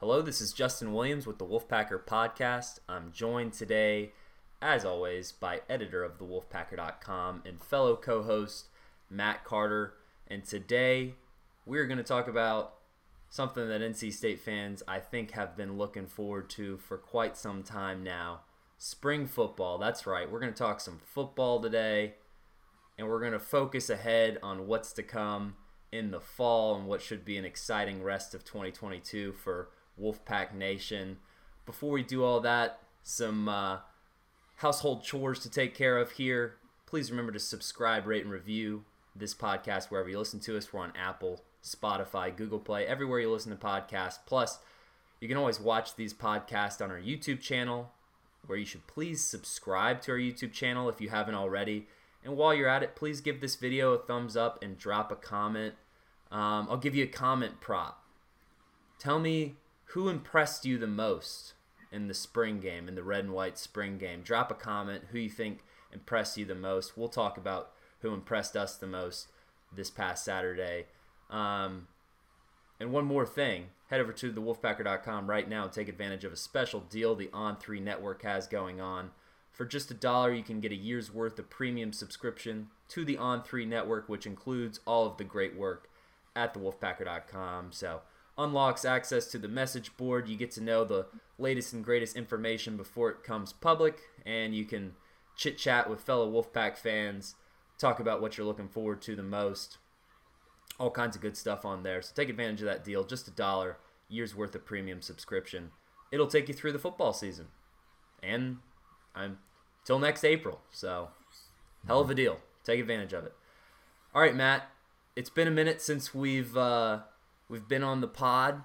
Hello, this is Justin Williams with the Wolfpacker Podcast. I'm joined today, as always, by editor of thewolfpacker.com and fellow co host Matt Carter. And today we're going to talk about something that NC State fans, I think, have been looking forward to for quite some time now spring football. That's right, we're going to talk some football today, and we're going to focus ahead on what's to come in the fall and what should be an exciting rest of 2022 for Wolfpack Nation. Before we do all that, some uh, household chores to take care of here. Please remember to subscribe, rate, and review this podcast wherever you listen to us. We're on Apple, Spotify, Google Play, everywhere you listen to podcasts. Plus, you can always watch these podcasts on our YouTube channel, where you should please subscribe to our YouTube channel if you haven't already. And while you're at it, please give this video a thumbs up and drop a comment. Um, I'll give you a comment prop. Tell me who impressed you the most in the spring game, in the red and white spring game? Drop a comment who you think impressed you the most. We'll talk about who impressed us the most this past Saturday. Um, and one more thing, head over to thewolfpacker.com right now and take advantage of a special deal the On3 network has going on. For just a dollar, you can get a year's worth of premium subscription to the On3 network, which includes all of the great work at thewolfpacker.com. So, unlocks access to the message board. You get to know the latest and greatest information before it comes public, and you can chit chat with fellow Wolfpack fans, talk about what you're looking forward to the most. All kinds of good stuff on there. So take advantage of that deal. Just a dollar, year's worth of premium subscription. It'll take you through the football season, and I'm till next April. So hell of a deal. Take advantage of it. All right, Matt. It's been a minute since we've uh, We've been on the pod.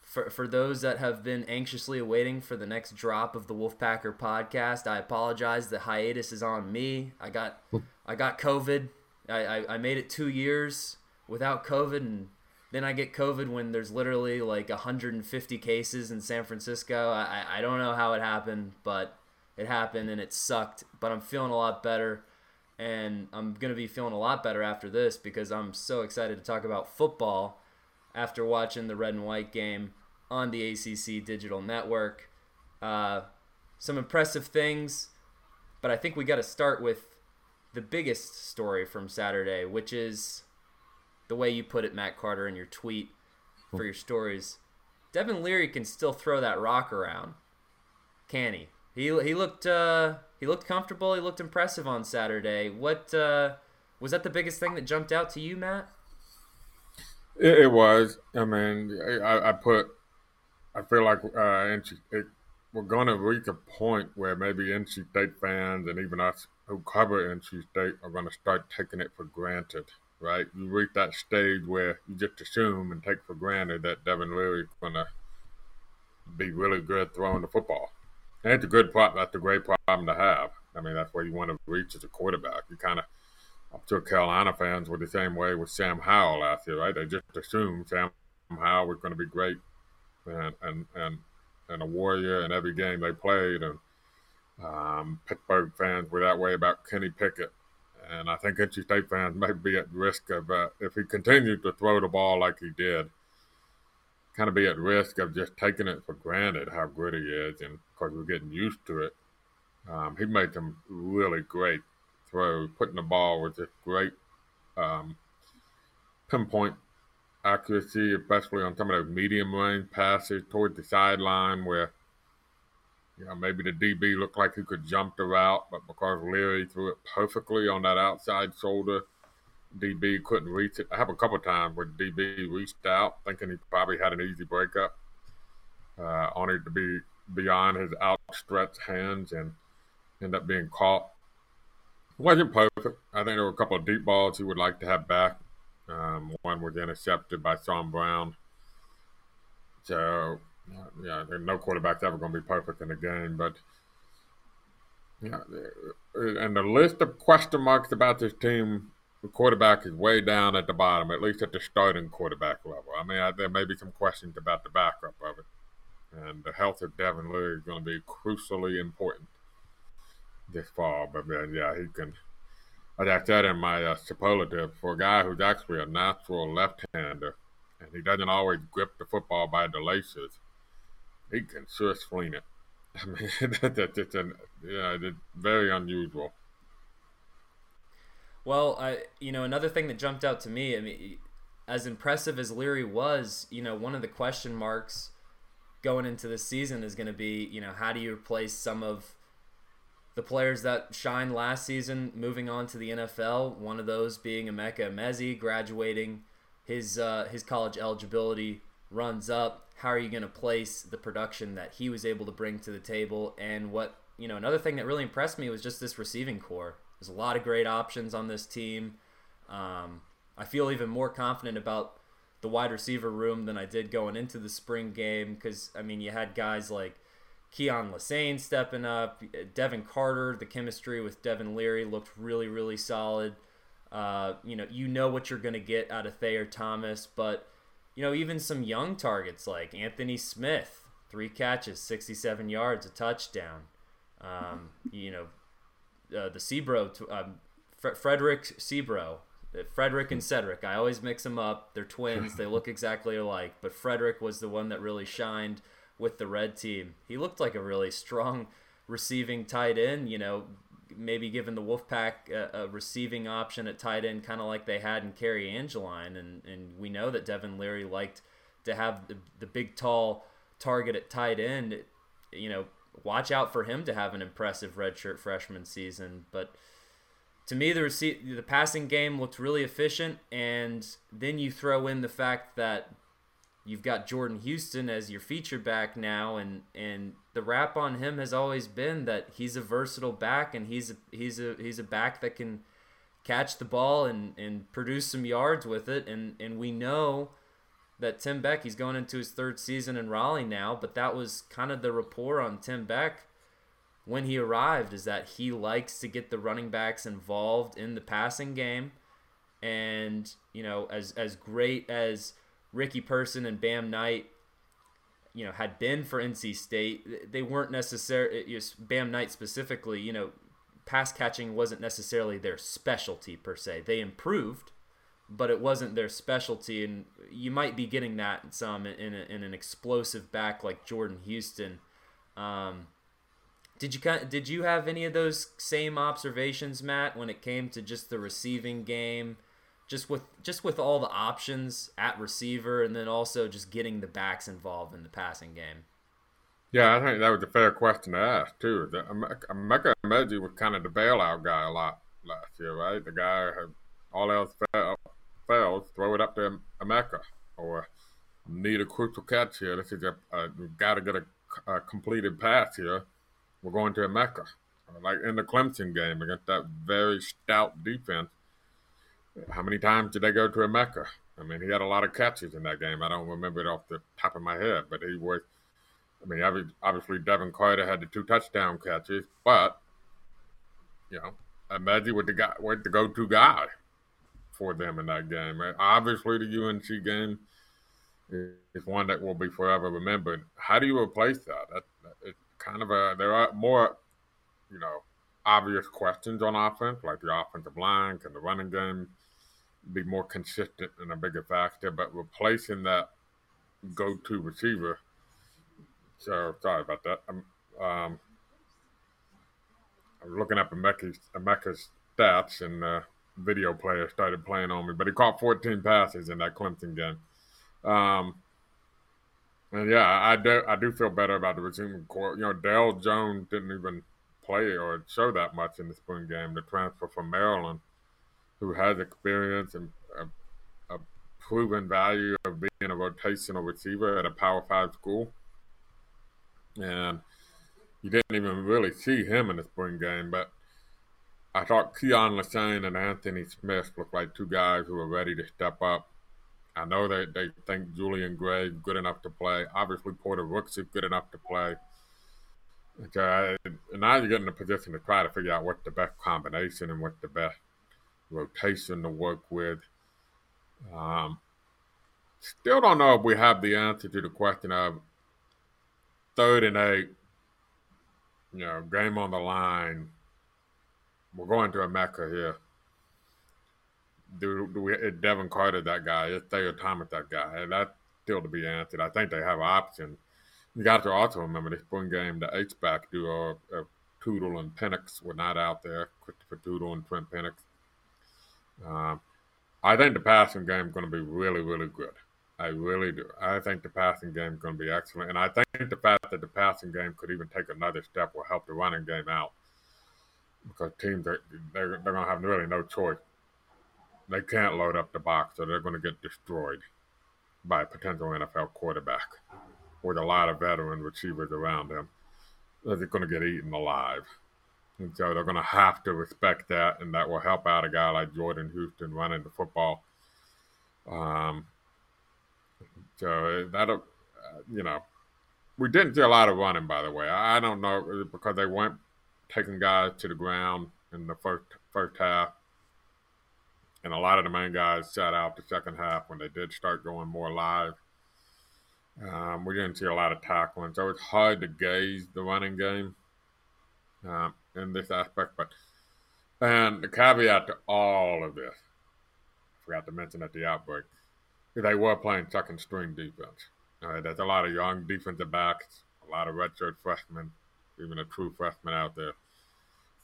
For, for those that have been anxiously awaiting for the next drop of the Wolfpacker podcast, I apologize. The hiatus is on me. I got I got COVID. I, I, I made it two years without COVID, and then I get COVID when there's literally like 150 cases in San Francisco. I, I don't know how it happened, but it happened and it sucked. But I'm feeling a lot better, and I'm going to be feeling a lot better after this because I'm so excited to talk about football after watching the red and white game on the ACC digital network. Uh, some impressive things, but I think we got to start with the biggest story from Saturday, which is the way you put it, Matt Carter, in your tweet for your stories. Devin Leary can still throw that rock around, can he? He he looked uh, he looked comfortable. He looked impressive on Saturday. What uh, was that? The biggest thing that jumped out to you, Matt? It, it was. I mean, I, I, put. I feel like uh, NC, it, we're going to reach a point where maybe NC State fans and even us who cover NC State are going to start taking it for granted. Right? You reach that stage where you just assume and take for granted that Devin Leary is going to be really good throwing the football. And it's a good problem. That's a great problem to have. I mean, that's where you want to reach as a quarterback. You kind of I'm sure Carolina fans were the same way with Sam Howell last year, right? They just assumed Sam Howell was going to be great and and and, and a warrior in every game they played. And um, Pittsburgh fans were that way about Kenny Pickett. And I think NC State fans may be at risk of, uh, if he continued to throw the ball like he did, kind of be at risk of just taking it for granted how good he is. And of course, we're getting used to it. Um, he made some really great throw, putting the ball with just great um, pinpoint accuracy, especially on some of those medium range passes towards the sideline where you know, maybe the DB looked like he could jump the route, but because Leary threw it perfectly on that outside shoulder, DB couldn't reach it. I have a couple times where DB reached out, thinking he probably had an easy breakup, uh, only to be beyond his outstretched hands and end up being caught wasn't perfect. I think there were a couple of deep balls he would like to have back. Um, one was intercepted by Sean Brown. So, yeah, no quarterback's ever going to be perfect in a game, but yeah, and the list of question marks about this team, the quarterback is way down at the bottom, at least at the starting quarterback level. I mean, I, there may be some questions about the backup of it, and the health of Devin Leary is going to be crucially important this fall. But yeah, he can. As I said in my uh, superlative, for a guy who's actually a natural left-hander, and he doesn't always grip the football by the laces, he can sure swing it. I mean, that, it's an, yeah, it's very unusual. Well, I you know another thing that jumped out to me. I mean, as impressive as Leary was, you know, one of the question marks going into the season is going to be, you know, how do you replace some of the players that shined last season moving on to the NFL? One of those being Emeka Emezie graduating his uh, his college eligibility runs up how are you going to place the production that he was able to bring to the table? And what, you know, another thing that really impressed me was just this receiving corps. There's a lot of great options on this team. Um, I feel even more confident about the wide receiver room than I did going into the spring game because, I mean, you had guys like Keyon Lesane stepping up, Devin Carter, the chemistry with Devin Leary looked really, really solid. Uh, you know, you know what you're going to get out of Thayer Thomas, but you know, even some young targets like Anthony Smith, three catches, 67 yards, a touchdown. Um, you know, uh, the Seabrough, um, Frederick Seabrough, uh, Frederick and Cedric. I always mix them up. They're twins. they look exactly alike. But Frederick was the one that really shined with the red team. He looked like a really strong receiving tight end. You know, maybe given the Wolfpack a, a receiving option at tight end, kind of like they had in Cary Angeline, and and we know that Devin Leary liked to have the, the big tall target at tight end. You know, watch out for him to have an impressive redshirt freshman season, but. To me, the rece- the passing game looked really efficient, and then you throw in the fact that you've got Jordan Houston as your feature back now, and and the rap on him has always been that he's a versatile back, and he's a, he's a he's a back that can catch the ball and and produce some yards with it, and and we know that Tim Beck he's going into his third season in Raleigh now, but that was kind of the rapport on Tim Beck when he arrived is that he likes to get the running backs involved in the passing game. And you know as as great as Ricky Person and Bam Knight, you know, had been for NC State, they weren't necessarily Bam Knight specifically. You know, pass catching wasn't necessarily their specialty per se. They improved, but it wasn't their specialty, and you might be getting that some in, a, in an explosive back like Jordan Houston. Um, did you did you have any of those same observations, Matt, when it came to just the receiving game? Just with just with all the options at receiver, and then also just getting the backs involved in the passing game. Yeah, I think that was a fair question to ask too. The, Emeka was kind of the bailout guy a lot last year, right? The guy had all else fail, fails, throw it up to Emeka, or need a crucial catch here. This is a, a got to get a, a, completed pass here. We're going to Emeka, like in the Clemson game against that very stout defense how many times did they go to Emeka? I mean, he had a lot of catches in that game. I don't remember it off the top of my head, but he was. I mean, obviously Devin Carter had the two touchdown catches, but you know, Emezie was the guy, was the go-to guy for them in that game. Obviously, the UNC game is one that will be forever remembered. How do you replace that? that, that it's kind of a there are more, you know, obvious questions on offense, like the offensive line and the running game be more consistent and a bigger factor, but replacing that go-to receiver. So sorry about that. I'm, um, I was looking up Emeka's, stats, and the video player started playing on me. But he caught 14 passes in that Clemson game. Um, and yeah, I do I do feel better about the receiving corps. You know, Dale Jones didn't even play or show that much in the spring game. The transfer from Maryland who has experience and a, a proven value of being a rotational receiver at a Power Five school. And you didn't even really see him in the spring game, but I thought Keyon Lesane and Anthony Smith looked like two guys who were ready to step up I know that they think Julian Gray good enough to play. Obviously, Porter Rooks is good enough to play. Okay, uh, and now you get in a position to try to figure out what the best combination and what the best rotation to work with. Um, still don't know if we have the answer to the question of third and eight, you know, game on the line. We're going to Emeka here do, do we, Devin Carter that guy? Is Thayer Thomas that guy? And that's still to be answered. I think they have options. You got to also remember the spring game, the H back duo of Toudle and Pennix were not out there. Christopher Toudle and Trent Pennix. Um, I think the passing game is going to be really, really good. I really do. I think the passing game is going to be excellent. And I think the fact that the passing game could even take another step will help the running game out because teams are they're, they're going to have really no choice they can't load up the box, or they're going to get destroyed by a potential NFL quarterback with a lot of veteran receivers around him. They're going to get eaten alive. And so they're going to have to respect that, and that will help out a guy like Jordan Houston running the football. Um, so that'll, uh, you know, we didn't see a lot of running, by the way. I don't know because they weren't taking guys to the ground in the first first half and a lot of the main guys sat out the second half when they did start going more live. Um, we didn't see a lot of tackling, so it's hard to gauge the running game um, in this aspect. But and the caveat to all of this, I forgot to mention at the outbreak, they were playing second string defense. Uh, there's a lot of young defensive backs, a lot of redshirt freshmen, even a true freshman out there.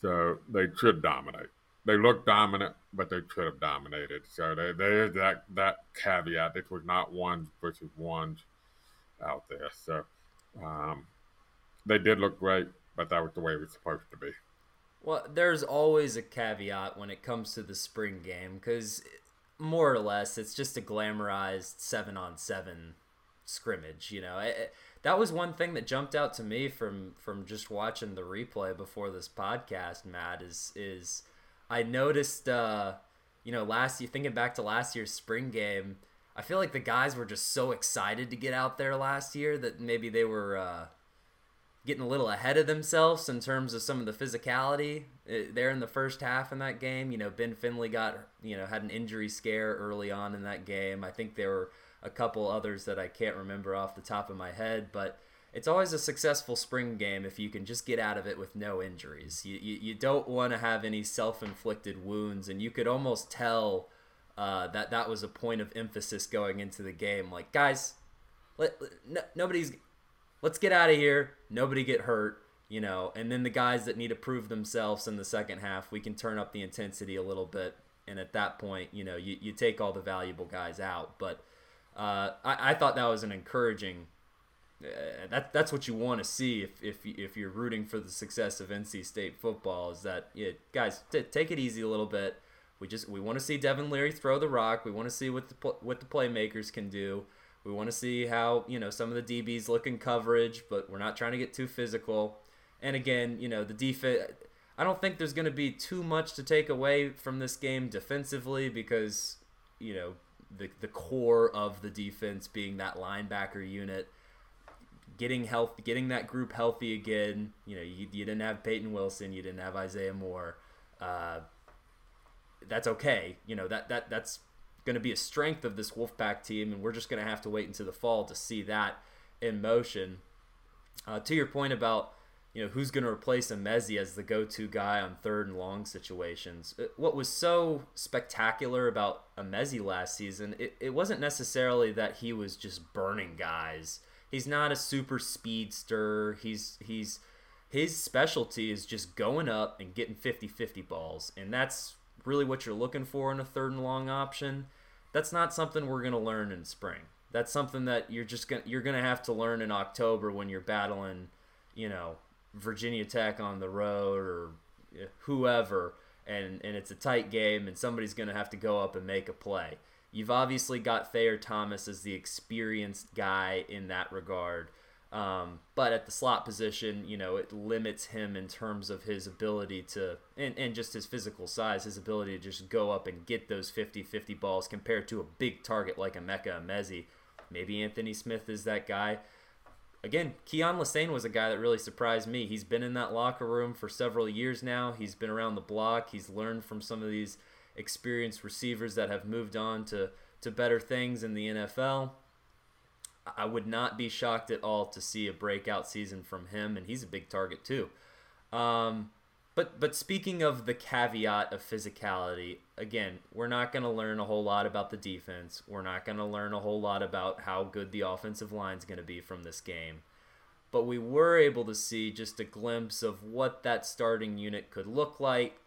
So they should dominate they look dominant, but they could have dominated. So they, there is that that caveat. This was not ones versus ones out there. So um, they did look great, but that was the way it was supposed to be. Well, there's always a caveat when it comes to the spring game because more or less it's just a glamorized seven on seven scrimmage. You know, it, that was one thing that jumped out to me from from just watching the replay before this podcast. Matt is is I noticed, uh, you know, last year, thinking back to last year's spring game, I feel like the guys were just so excited to get out there last year that maybe they were uh, getting a little ahead of themselves in terms of some of the physicality uh, there in the first half in that game. You know, Ben Finley got, you know, had an injury scare early on in that game. I think there were a couple others that I can't remember off the top of my head, but it's always a successful spring game if you can just get out of it with no injuries. You, you, you don't want to have any self inflicted wounds, and you could almost tell uh, that that was a point of emphasis going into the game. Like, guys, let, no, nobody's, let's get out of here. Nobody get hurt, you know. And then the guys that need to prove themselves in the second half, we can turn up the intensity a little bit. And at that point, you know, you, you take all the valuable guys out. But uh, I, I thought that was an encouraging uh, that that's what you want to see if if if you're rooting for the success of NC State football is that yeah, guys t- take it easy a little bit. We just we want to see Devin Leary throw the rock. We want to see what the what the playmakers can do. We want to see how you know some of the DBs look in coverage, but we're not trying to get too physical. And again, you know the defense. I don't think there's going to be too much to take away from this game defensively because you know the the core of the defense being that linebacker unit getting health, getting that group healthy again. You know, you, you didn't have Peyton Wilson, you didn't have Isaiah Moore. Uh, that's okay. You know that that that's going to be a strength of this Wolfpack team, and we're just going to have to wait until the fall to see that in motion. Uh, to your point about you know who's going to replace Emezie as the go-to guy on third and long situations. Uh, what was so spectacular about Emezie last season, it, it wasn't necessarily that he was just burning guys he's not a super speedster. He's he's his specialty is just going up and getting 50-50 balls, and that's really what you're looking for in a third and long option. That's not something we're gonna learn in spring. That's something that you're just gonna you're gonna have to learn in October when you're battling, you know, Virginia Tech on the road or eh, whoever, and and it's a tight game, and somebody's gonna have to go up and make a play. You've obviously got Thayer Thomas as the experienced guy in that regard. Um, but at the slot position, you know, it limits him in terms of his ability to, and, and just his physical size, his ability to just go up and get those 50 50 balls compared to a big target like a Emeka Emezie. Maybe Anthony Smith is that guy. Again, Keyon Lesane was a guy that really surprised me. He's been in that locker room for several years now. He's been around the block. He's learned from some of these experienced receivers that have moved on to, to better things in the NFL. I would not be shocked at all to see a breakout season from him, and he's a big target too. Um, but but speaking of the caveat of physicality, again, we're not going to learn a whole lot about the defense. We're not going to learn a whole lot about how good the offensive line is going to be from this game. But we were able to see just a glimpse of what that starting unit could look like.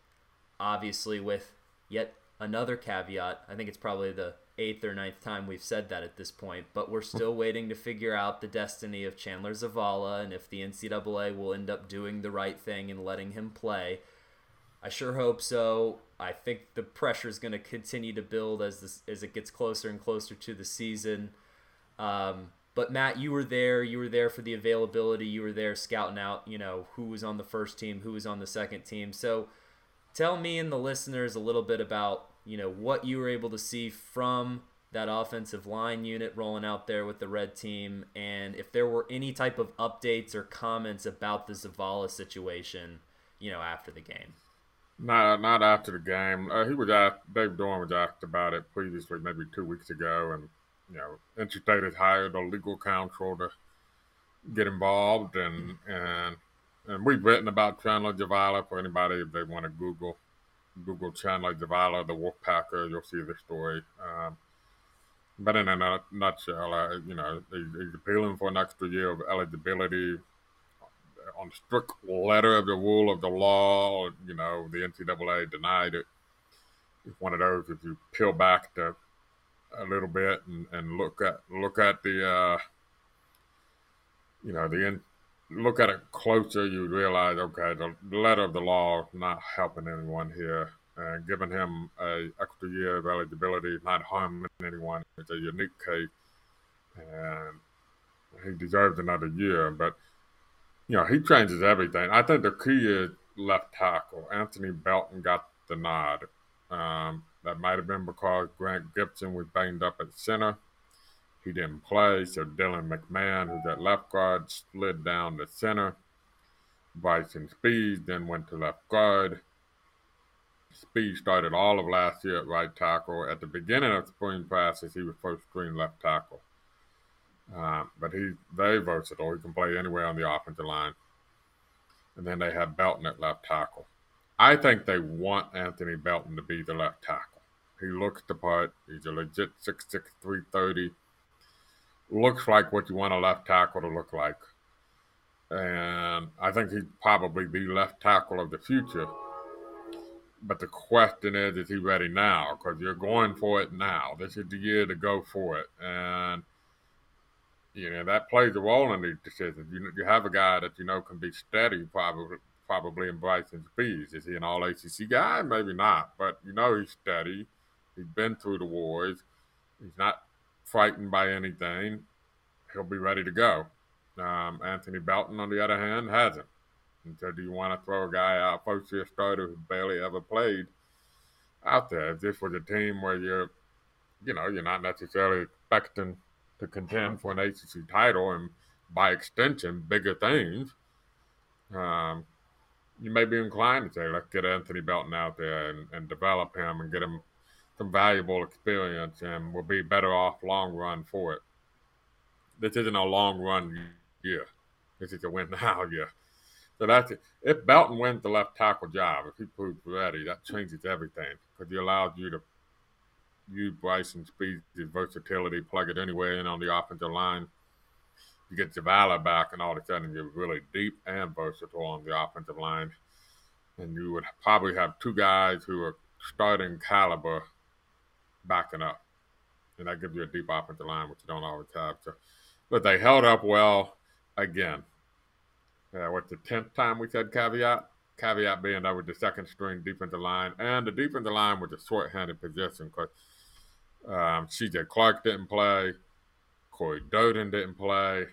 Obviously, with yet another caveat. I think it's probably the eighth or ninth time we've said that at this point, but we're still waiting to figure out the destiny of Chandler Zavala and if the NCAA will end up doing the right thing and letting him play. I sure hope so. I think the pressure is going to continue to build as this as it gets closer and closer to the season. Um, but Matt, you were there. You were there for the availability. You were there scouting out. You know who was on the first team, who was on the second team. So, tell me and the listeners a little bit about you know what you were able to see from that offensive line unit rolling out there with the red team, and if there were any type of updates or comments about the Zavala situation, you know, after the game. No, not after the game. Uh, he was asked. Dave Doeren was asked about it previously, maybe two weeks ago, and you know, NC State has hired a legal counsel to get involved, and and and we've written about Chandler Zavala for anybody if they want to Google Google Chandler Zavala, the Wolfpacker, you'll see the story. Um, but in a nutshell, uh, you know, he's appealing for an extra year of eligibility on strict letter of the rule of the law. You know, the NCAA denied it. It's one of those if you peel back the, a little bit and, and look at look at the uh, you know the look at it closer, you realize, okay, the letter of the law not helping anyone here. And giving him a extra year of eligibility not harming anyone. It's a unique case, and he deserves another year. But you know, he changes everything. I think the key is left tackle. Anthony Belton got the nod. Um, that might have been because Grant Gibson was banged up at center. He didn't play, so Dylan McMahon, who's at left guard, slid down to center. Bryson Speed then went to left guard. Speed started all of last year at right tackle. At the beginning of spring practice, he was first string left tackle. Uh, but he's very versatile. He can play anywhere on the offensive line. And then they have Belton at left tackle. I think they want Anthony Belton to be the left tackle. He looks the part. He's a legit 6'6", 330 looks like what you want a left tackle to look like. And I think he'd probably be left tackle of the future. But the question is, is he ready now? Because you're going for it now. This is the year to go for it. And, you know, that plays a role in these decisions. You, you have a guy that you know can be steady, probably probably in Bryson Speeds. Is he an all ACC guy? Maybe not. But you know he's steady. He's been through the wars. He's not frightened by anything, he'll be ready to go. Um, Anthony Belton, on the other hand, hasn't. And so, do you want to throw a guy out, first year starter who barely ever played, out there? If this was a team where you're, you know, you're not necessarily expecting to contend for an ACC title and by extension, bigger things, um, you may be inclined to say, let's get Anthony Belton out there and, and develop him and get him some valuable experience and will be better off long run for it. This isn't a long run year. This is a win now year. So that's it. If Belton wins the left tackle job, if he proves ready, that changes everything because he allows you to use Bryson's speed, Speed's versatility, plug it anywhere in on the offensive line. You get Zavala back, and all of a sudden you're really deep and versatile on the offensive line. And you would probably have two guys who are starting caliber backing up. And that gives you a deep offensive line, which you don't always have. So, but they held up well again. Uh, what's the tenth time we said caveat? Caveat being that was the second string defensive line, and the defensive line was a short-handed position because um, C.J. Clark didn't play, Corey Durden didn't play,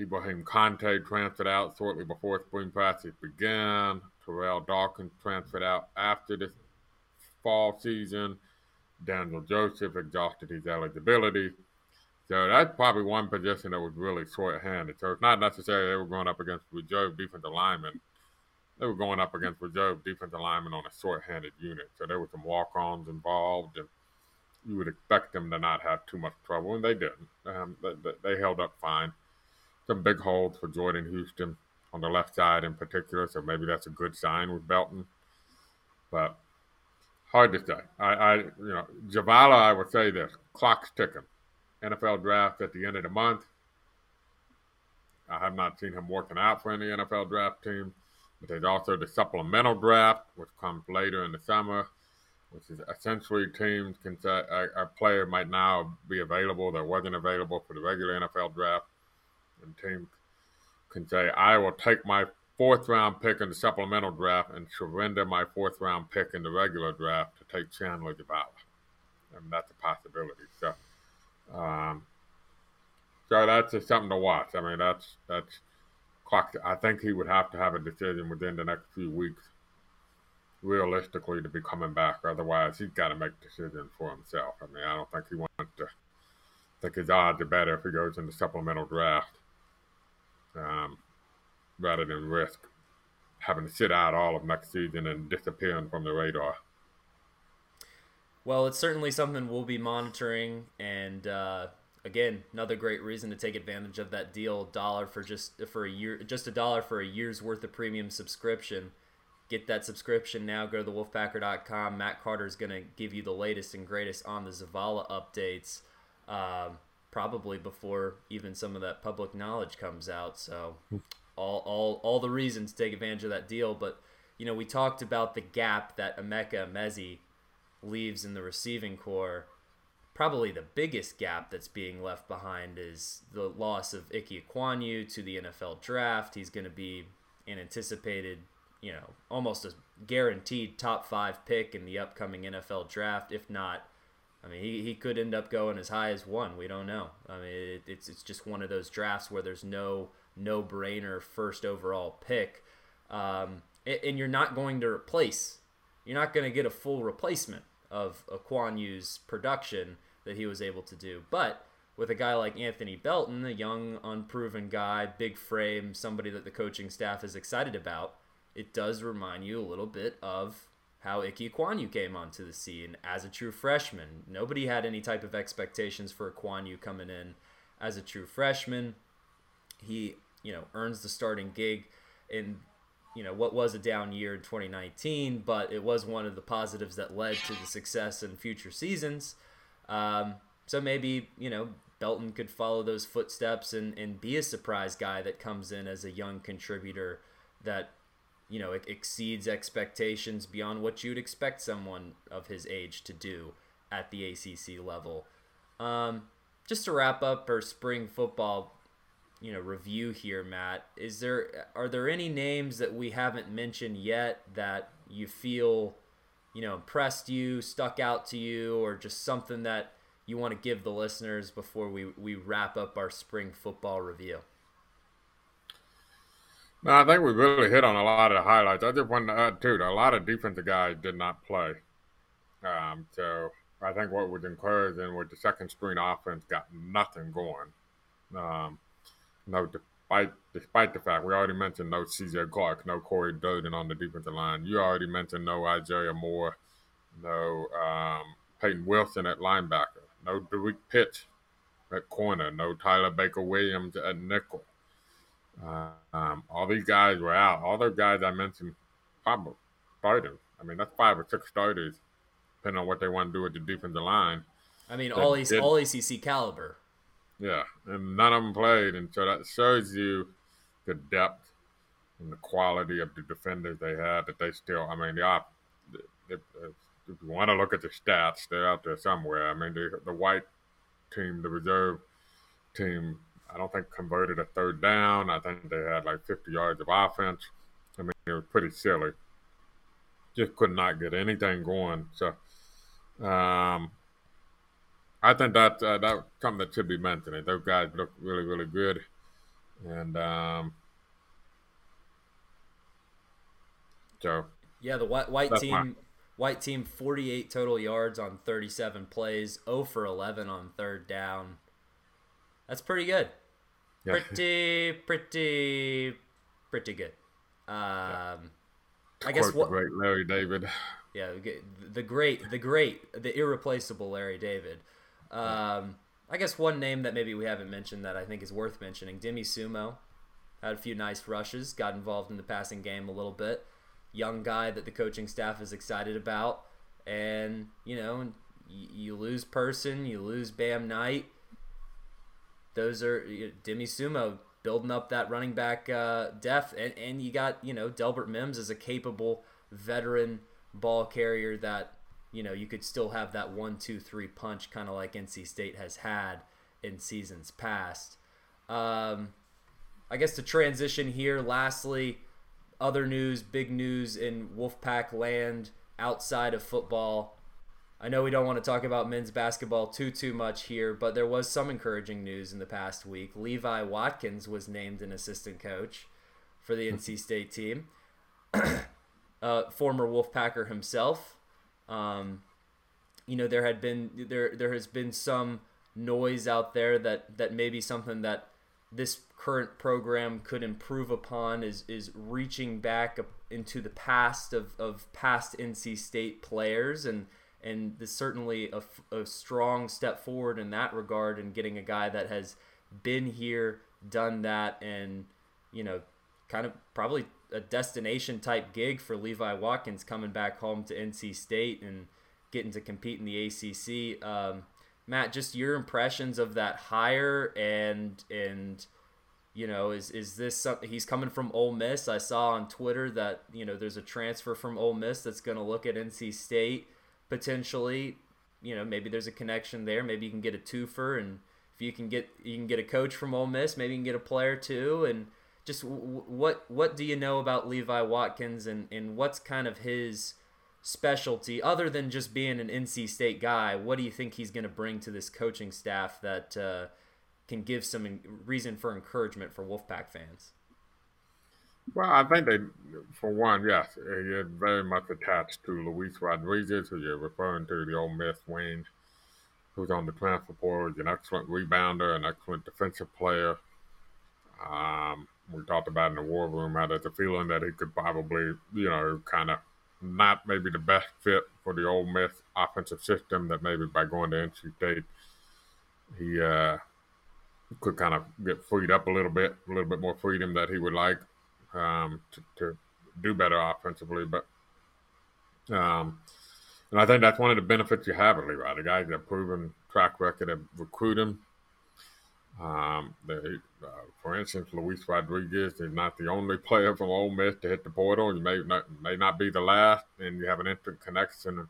Ibrahim Kante transferred out shortly before spring practice began. Terrell Dawkins transferred out after the fall season. Daniel Joseph exhausted his eligibility. So that's probably one position that was really short-handed. So it's not necessarily they were going up against reserve defensive linemen. They were going up against reserve defensive linemen on a short-handed unit. So there were some walk-ons involved, and you would expect them to not have too much trouble, and they didn't. Um, they, they held up fine. Some big holes for Jordan Houston on the left side in particular, so maybe that's a good sign with Belton. But hard to say. I, I you know, Zavala, I would say this: clock's ticking. NFL draft at the end of the month. I have not seen him working out for any NFL draft team. But there's also the supplemental draft, which comes later in the summer, which is essentially teams can say a, a player might now be available that wasn't available for the regular NFL draft, and teams can say, I will take my fourth round pick in the supplemental draft and surrender my fourth round pick in the regular draft to take Chandler Zavala. And that's a possibility. So um, so that's just something to watch. I mean, that's that's clock. I think he would have to have a decision within the next few weeks, realistically, to be coming back. Otherwise, he's got to make a decision for himself. I mean, I don't think he wants to. I think his odds are better if he goes in the supplemental draft, um, rather than risk having to sit out all of next season and disappearing from the radar. Well, it's certainly something we'll be monitoring, and uh, again, another great reason to take advantage of that deal. Dollar for just for a year, just a dollar for a year's worth of premium subscription. Get that subscription now. Go to thewolfpacker.com. Matt Carter is going to give you the latest and greatest on the Zavala updates, uh, probably before even some of that public knowledge comes out. So, all all all the reasons to take advantage of that deal. But you know, we talked about the gap that Emeka Emezie leaves in the receiving corps, probably the biggest gap that's being left behind is the loss of Ike Ekwonu to the NFL draft. He's going to be an anticipated, you know, almost a guaranteed top five pick in the upcoming NFL draft. If not, I mean, he, he could end up going as high as one. We don't know. I mean, it, it's it's just one of those drafts where there's no no brainer first overall pick, um, and you're not going to replace. You're not going to get a full replacement of Ekwonu's production that he was able to do. But with a guy like Anthony Belton, a young, unproven guy, big frame, somebody that the coaching staff is excited about, it does remind you a little bit of how Ike Ekwonu came onto the scene as a true freshman. Nobody had any type of expectations for Ekwonu coming in as a true freshman. He, you know, earns the starting gig in you know what was a down year in 2019, but it was one of the positives that led to the success in future seasons. Um, so maybe you know Belton could follow those footsteps and, and be a surprise guy that comes in as a young contributor that you know exceeds expectations beyond what you'd expect someone of his age to do at the ACC level. Um, just to wrap up our spring football you know review here, Matt. Is there are there any names that we haven't mentioned yet that you feel you know impressed you, stuck out to you, or just something that you want to give the listeners before we we wrap up our spring football review? No, I think we really hit on a lot of the highlights. I just want to add too, a lot of defensive guys did not play. Um, so I think what was encouraging with the second screen offense got nothing going. Um, no, despite despite the fact we already mentioned no C.J. Clark, no Corey Durden on the defensive line. You already mentioned no Isaiah Moore, no um, Peyton Wilson at linebacker, no Dereck Pitts at corner, no Tyler Baker Williams at nickel. Uh, um, all these guys were out. All those guys I mentioned, probably starters. I mean, that's five or six starters, depending on what they want to do with the defensive line. I mean, all, AC, all ACC caliber. Yeah, and none of them played, and so that shows you the depth and the quality of the defenders they had. That they still, I mean, the op, if you want to look at the stats, they're out there somewhere. I mean, the, the white team, the reserve team, I don't think converted a third down. I think they had like 50 yards of offense. I mean, it was pretty silly. Just could not get anything going. So, um, I think that uh, that's something that should be mentioned. Those guys look really, really good. and um, so yeah, the white white team. My... White team 48 total yards on 37 plays, 0 for 11 on third down. That's pretty good. Yeah. Pretty, pretty, pretty good. Um, yeah. I guess what great Larry David. Yeah, the great, the great, the irreplaceable Larry David. Um, I guess one name that maybe we haven't mentioned that I think is worth mentioning: Demie Sumo had a few nice rushes, got involved in the passing game a little bit young guy that the coaching staff is excited about. And, you know, you, lose Person, you lose Bam Knight. Those are Demie Sumo building up that running back uh, depth. And, and you got, you know, Delbert Mims as a capable veteran ball carrier that, you know, you could still have that one, two, three punch, kind of like NC State has had in seasons past. Um, I guess to transition here, lastly, other news, big news in Wolfpack land outside of football. I know we don't want to talk about men's basketball too too much here, but there was some encouraging news in the past week. Levi Watkins was named an assistant coach for the NC State team. uh, former Wolfpacker himself. Um, you know there had been there there has been some noise out there that that maybe something that this current program could improve upon is is reaching back into the past of, of past NC State players and and this certainly a, a strong step forward in that regard and getting a guy that has been here done that and you know kind of probably a destination type gig for Levi Watkins coming back home to NC State and getting to compete in the ACC um, Matt, just your impressions of that hire and and you know is is this something he's coming from Ole Miss? I saw on Twitter that you know there's a transfer from Ole Miss that's going to look at NC State potentially. You know maybe there's a connection there. Maybe you can get a twofer, and if you can get you can get a coach from Ole Miss, maybe you can get a player too, and just what what do you know about Levi Watkins and and what's kind of his specialty other than just being an NC State guy? What do you think he's going to bring to this coaching staff that uh, can give some reason for encouragement for Wolfpack fans? Well, I think they, for one, yes, he is very much attached to Luis Rodriguez, who you're referring to, the Ole Miss wing, who's on the transfer portal. He's an excellent rebounder, an excellent defensive player. Um, we talked about in the war room how there's a feeling that he could probably, you know, kind of not maybe the best fit for the Ole Miss offensive system. That maybe by going to NC State, he uh, could kind of get freed up a little bit, a little bit more freedom that he would like um, to, to, do better offensively. But um, and I think that's one of the benefits you have at Levi. The guy's a proven track record of recruiting. Um, they, uh, for instance, Luis Rodriguez is not the only player from Ole Miss to hit the portal. You may not may not be the last, and you have an instant connection.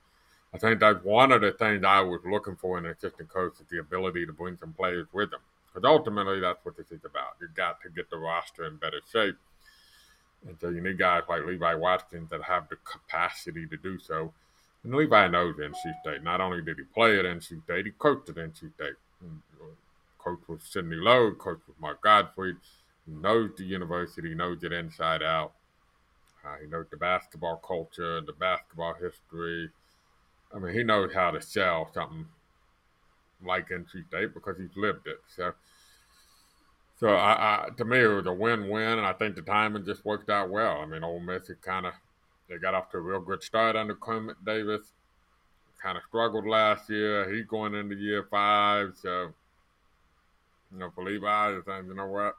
I think that's one of the things I was looking for in an assistant coach is the ability to bring some players with them. Because ultimately, that's what this is about. You've got to get the roster in better shape. And so you need guys like Levi Watkins that have the capacity to do so. And Levi knows NC State. Not only did he play at NC State, he coached at NC State. Coach with Sidney Lowe, coach with Mark Gottfried, knows the university, knows it inside out. Uh, he knows the basketball culture, the basketball history. I mean, he knows how to sell something like NC State because he's lived it. So, so I, I, to me, it was a win-win, and I think the timing just worked out well. I mean, Ole Miss kind of they got off to a real good start under Kermit Davis. Kind of struggled last year. He's going into year five, so you know, for Levi, is saying, you know what,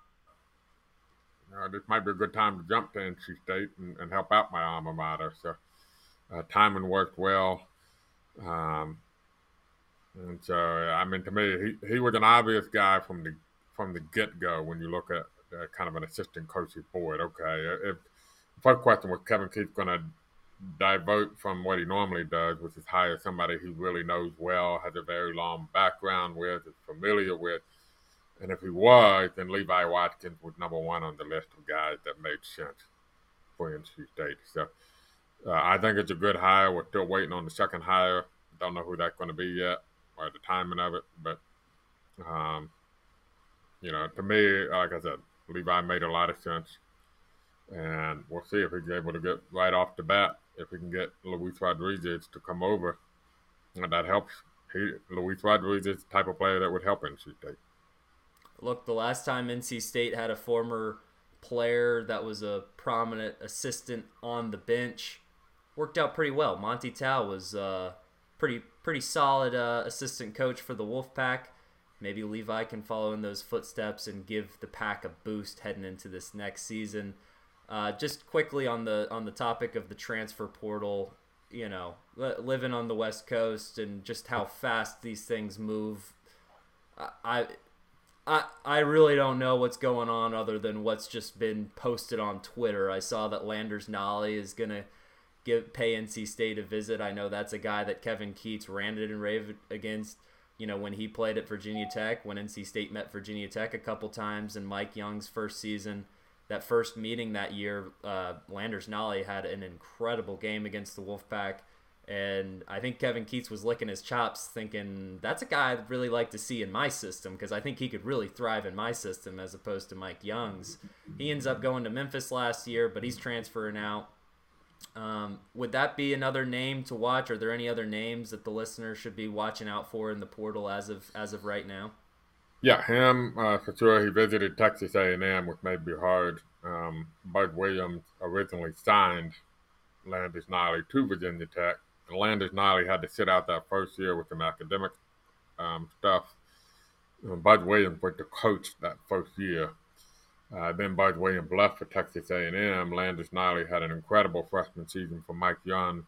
this might be a good time to jump to NC State and, and help out my alma mater. So uh, timing worked well. Um, and so, I mean, to me, he, he was an obvious guy from the from the get go when you look at uh, kind of an assistant coach's board. Okay, if first question was Kevin Keatts going to divert from what he normally does, which is hire somebody he really knows well, has a very long background with, is familiar with, and if he was, then Levi Watkins was number one on the list of guys that made sense for NC State. So uh, I think it's a good hire. We're still waiting on the second hire. Don't know who that's going to be yet or the timing of it. But, um, you know, to me, like I said, Levi made a lot of sense. And we'll see if he's able to get right off the bat, if he can get Luis Rodriguez to come over. And that helps. He, Luis Rodriguez is the type of player that would help NC State. Look, the last time NC State had a former player that was a prominent assistant on the bench, worked out pretty well. Monte Towe was uh, pretty pretty solid uh, assistant coach for the Wolfpack. Maybe Levi can follow in those footsteps and give the pack a boost heading into this next season. Uh, just quickly on the on the topic of the transfer portal, you know, living on the West Coast and just how fast these things move. I I I really don't know what's going on other than what's just been posted on Twitter. I saw that Landers Nolley is gonna give pay NC State a visit. I know that's a guy that Kevin Keatts ranted and raved against you know, when he played at Virginia Tech, when NC State met Virginia Tech a couple times in Mike Young's first season, that first meeting that year, uh, Landers Nolley had an incredible game against the Wolfpack. And I think Kevin Keatts was licking his chops, thinking that's a guy I'd really like to see in my system because I think he could really thrive in my system as opposed to Mike Young's. He ends up going to Memphis last year, but he's transferring out. Um, would that be another name to watch? Are there any other names that the listener should be watching out for in the portal as of as of right now? Yeah, him uh, for sure. He visited Texas A&M, which may be hard. Um, Buzz Williams originally signed Landers Nolley to Virginia Tech. And Landers Nolley had to sit out that first year with some academic um, stuff. And Buzz Williams was the coach that first year. Uh, then Buzz Williams left for Texas A&M. Landers Nolley had an incredible freshman season for Mike Young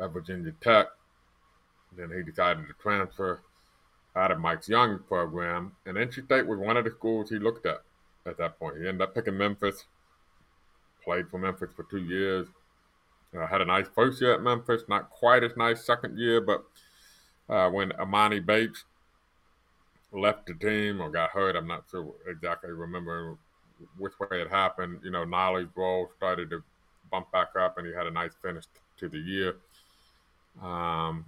at Virginia Tech. Then he decided to transfer out of Mike Young's program, and NC State was one of the schools he looked at at that point. He ended up picking Memphis, played for Memphis for two years, uh, had a nice first year at Memphis, not quite as nice second year, but uh, when Emoni Bates left the team or got hurt. I'm not sure exactly remember which way it happened. You know, Nolley's role started to bump back up, and he had a nice finish to the year. Um,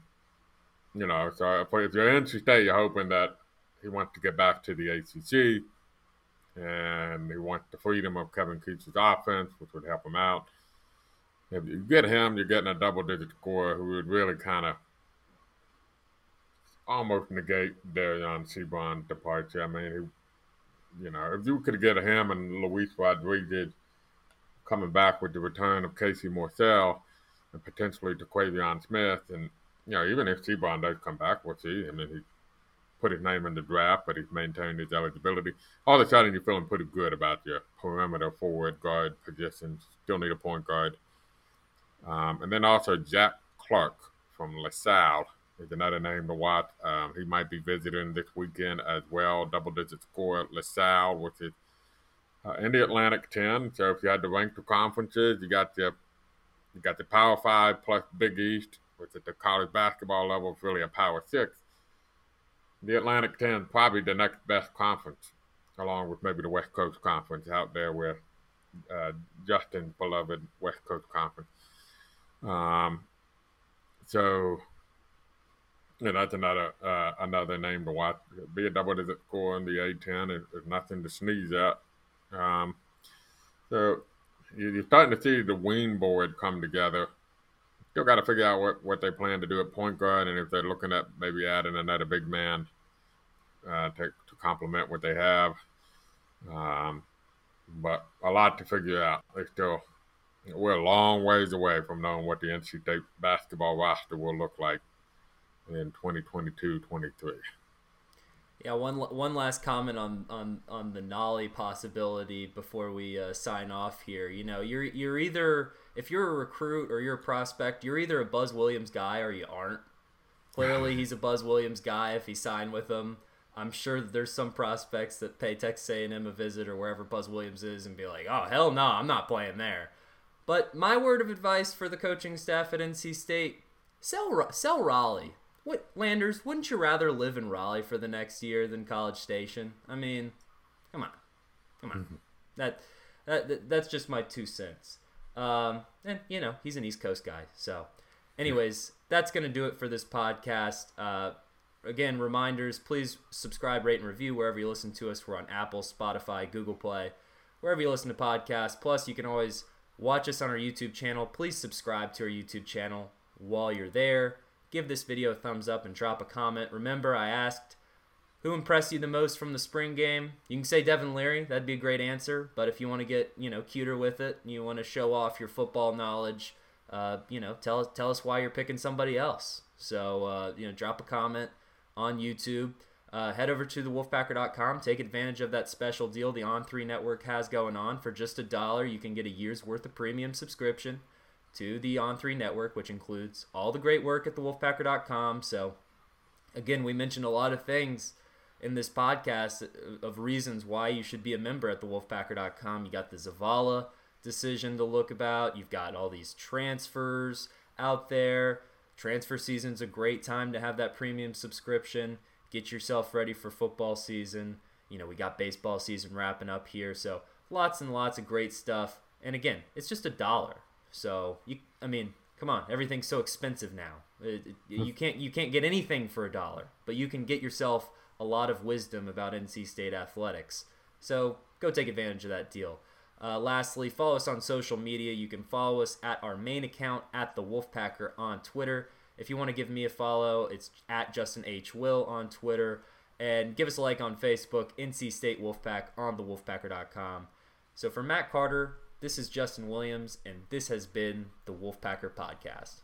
you know, so if, if you're NC State, you're hoping that he wants to get back to the ACC, and he wants the freedom of Kevin Keatts' offense, which would help him out. If you get him, you're getting a double-digit scorer who would really kind of – almost negate Dereon Seabron's departure. I mean, he, you know, if you could get him and Luis Rodriguez coming back with the return of Casey Morsell and potentially Terquavion Smith, and you know, even if Seabron does come back, we'll see. I mean, he put his name in the draft, but he's maintained his eligibility. All of a sudden, you're feeling pretty good about your perimeter forward guard positions. Still need a point guard. Um, and then also Jack Clark from LaSalle is another name to watch. Um, he might be visiting this weekend as well. Double digit score at LaSalle, which is uh, in the Atlantic 10. So if you had to rank the conferences, you got the you got the Power Five plus Big East, which at the college basketball level is really a Power Six. The Atlantic 10 is probably the next best conference, along with maybe the West Coast Conference out there with uh, Justin's beloved West Coast Conference. Um, so yeah, that's another uh, another name to watch. Be a double digit score in the A10 is, is nothing to sneeze at. Um, so you're starting to see the wing board come together. Still got to figure out what, what they plan to do at point guard and if they're looking at maybe adding another big man uh, to, to complement what they have. Um, but a lot to figure out. They still we're a long ways away from knowing what the NC State basketball roster will look like in 2022-23. Yeah, one one last comment on on on the Nolley possibility before we uh, sign off here. You know, you're you're either if you're a recruit or you're a prospect, you're either a Buzz Williams guy or you aren't. Clearly, he's a Buzz Williams guy. If he signed with them, I'm sure there's some prospects that pay Texas A&M a visit or wherever Buzz Williams is and be like, "Oh hell no, I'm not playing there." But my word of advice for the coaching staff at NC State: sell sell Raleigh. What Landers? Wouldn't you rather live in Raleigh for the next year than College Station? I mean, come on, come on. Mm-hmm. That, that that's just my two cents. Um, and you know he's an East Coast guy, so. Anyways, that's gonna do it for this podcast. Uh, again, reminders please subscribe, rate, and review wherever you listen to us. We're on Apple, Spotify, Google Play, wherever you listen to podcasts. Plus, you can always watch us on our YouTube channel. Please subscribe to our YouTube channel while you're there. Give this video a thumbs up and drop a comment. Remember, I asked who impressed you the most from the spring game? You can say Devin Leary. That'd be a great answer. But if you want to get you know cuter with it, you want to show off your football knowledge, uh, you know, tell tell us why you're picking somebody else. So uh, you know, drop a comment on YouTube. Uh, head over to thewolfpacker.com. Take advantage of that special deal the On3 Network has going on. For just a dollar, you can get a year's worth of premium subscription to the On3 Network, which includes all the great work at thewolfpacker.com. So, again, we mentioned a lot of things in this podcast of reasons why you should be a member at thewolfpacker.com. You got the Zavala decision to look about. You've got all these transfers out there. Transfer season's a great time to have that premium subscription. Get yourself ready for football season. You know, we got baseball season wrapping up here, so lots and lots of great stuff. And again, it's just a dollar. So, you I mean, come on, everything's so expensive now. It, it, you can't you can't get anything for a dollar, but you can get yourself a lot of wisdom about NC State athletics. So go take advantage of that deal. Uh, lastly, follow us on social media. You can follow us at our main account at the Wolfpacker on Twitter. If you want to give me a follow, it's at Justin H. Will on Twitter. And give us a like on Facebook, NC State Wolfpack on thewolfpacker.com. So for Matt Carter, this is Justin Williams, and this has been the Wolfpacker Podcast.